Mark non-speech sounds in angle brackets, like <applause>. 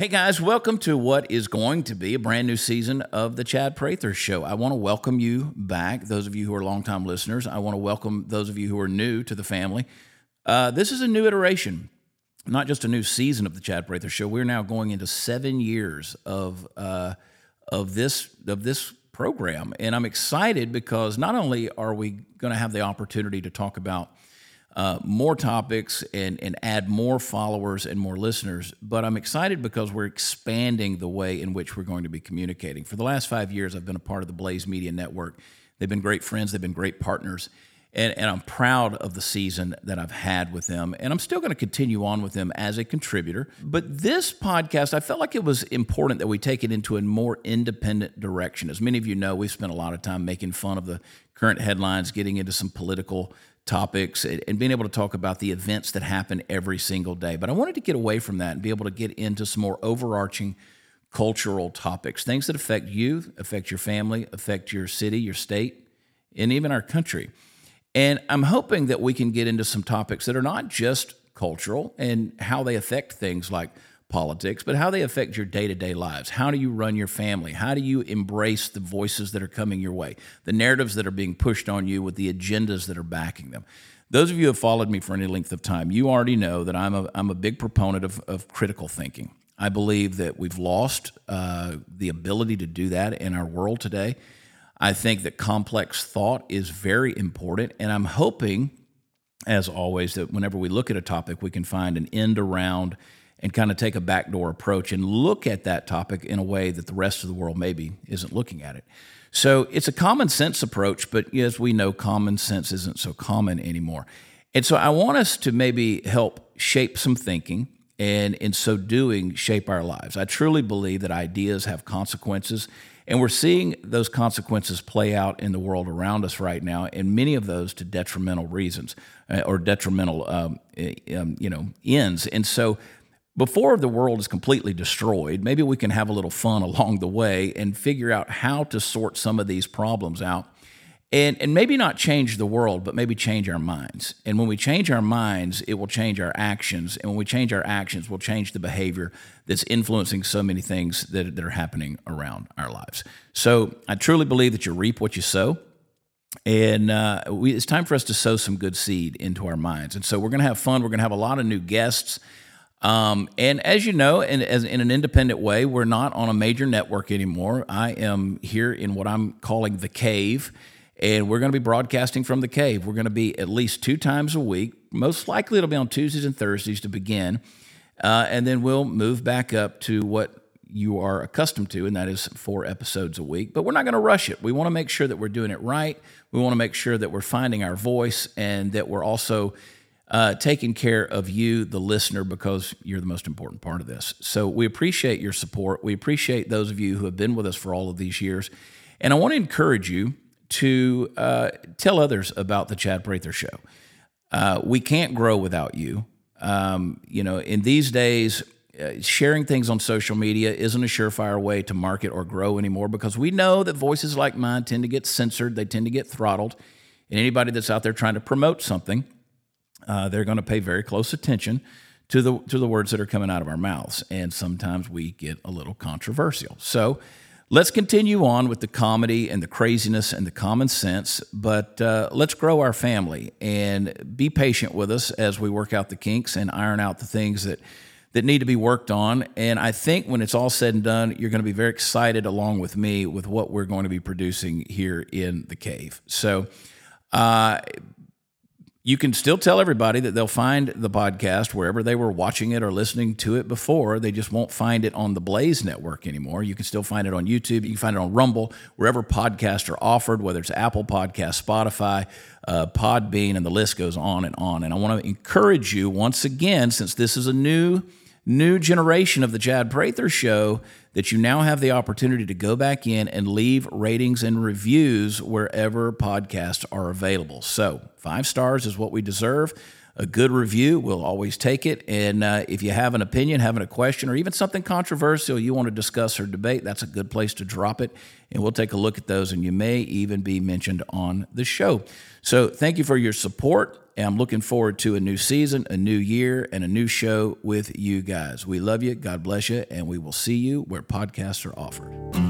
Hey guys, welcome to what is going to be a brand new season of the Chad Prather Show. I want to welcome you back, those of you who are longtime listeners. I want to welcome those of you who are new to the family. Uh, this is a new iteration, not just a new season of the Chad Prather Show. We're now going into seven years of uh, of this of this program, and I'm excited because not only are we going to have the opportunity to talk about uh, more topics and, and add more followers and more listeners. But I'm excited because we're expanding the way in which we're going to be communicating. For the last five years, I've been a part of the Blaze Media Network. They've been great friends, they've been great partners. And, and I'm proud of the season that I've had with them. And I'm still going to continue on with them as a contributor. But this podcast, I felt like it was important that we take it into a more independent direction. As many of you know, we've spent a lot of time making fun of the current headlines, getting into some political topics and being able to talk about the events that happen every single day. But I wanted to get away from that and be able to get into some more overarching cultural topics, things that affect you, affect your family, affect your city, your state, and even our country. And I'm hoping that we can get into some topics that are not just cultural and how they affect things like politics, but how they affect your day to day lives. How do you run your family? How do you embrace the voices that are coming your way, the narratives that are being pushed on you with the agendas that are backing them? Those of you who have followed me for any length of time, you already know that I'm a, I'm a big proponent of, of critical thinking. I believe that we've lost uh, the ability to do that in our world today. I think that complex thought is very important, and I'm hoping, as always, that whenever we look at a topic, we can find an end around and kind of take a backdoor approach and look at that topic in a way that the rest of the world maybe isn't looking at it. So it's a common sense approach, but as we know, common sense isn't so common anymore. And so I want us to maybe help shape some thinking and in so doing, shape our lives. I truly believe that ideas have consequences, and we're seeing those consequences play out in the world around us right now, and many of those to detrimental reasons uh, or detrimental, um, eh, um, you know, ends. And so before the world is completely destroyed, maybe we can have a little fun <laughs> along the way and figure out how to sort some of these problems out. And, and maybe not change the world, but maybe change our minds. And when we change our minds, it will change our actions. And when we change our actions, we'll change the behavior that's influencing so many things that, that are happening around our lives. So I truly believe that you reap what you sow. And uh, we, it's time for us to sow some good seed into our minds. And so we're going to have fun. We're going to have a lot of new guests. Um, and as you know, in, as, in an independent way, we're not on a major network anymore. I am here in what I'm calling the cave, and we're going to be broadcasting from the cave. We're going to be at least two times a week. Most likely, it'll be on Tuesdays and Thursdays to begin, uh, and then we'll move back up to what you are accustomed to, and that is four episodes a week. But we're not going to rush it. We want to make sure that we're doing it right. We want to make sure that we're finding our voice and that we're also uh, taking care of you, the listener, because you're the most important part of this. So we appreciate your support. We appreciate those of you who have been with us for all of these years. And I want to encourage you to uh, tell others about the Chad Prather Show. Uh, we can't grow without you. Um, you know, in these days, uh, sharing things on social media isn't a surefire way to market or grow anymore because we know that voices like mine tend to get censored, they tend to get throttled. And anybody that's out there trying to promote something, uh, they're going to pay very close attention to the to the words that are coming out of our mouths, and sometimes we get a little controversial. So. Let's continue on with the comedy and the craziness and the common sense, but uh, let's grow our family and be patient with us as we work out the kinks and iron out the things that that need to be worked on. And I think when it's all said and done, you're going to be very excited along with me with what we're going to be producing here in the cave. So, uh, you can still tell everybody that they'll find the podcast wherever they were watching it or listening to it before. They just won't find it on the Blaze network anymore. You can still find it on YouTube. You can find it on Rumble, wherever podcasts are offered, whether it's Apple Podcast, Spotify, uh, Podbean, and the list goes on and on. And I want to encourage you once again, since this is a new new generation of the Chad Prather Show that you now have the opportunity to go back in and leave ratings and reviews wherever podcasts are available. So, five stars is what we deserve. A good review, we'll always take it. And uh, if you have an opinion, having a question, or even something controversial you want to discuss or debate, that's a good place to drop it. And we'll take a look at those, and you may even be mentioned on the show. So, thank you for your support And I'm looking forward to a new season, a new year, and a new show with you guys. We love you. God bless you. And we will see you where podcasts are offered.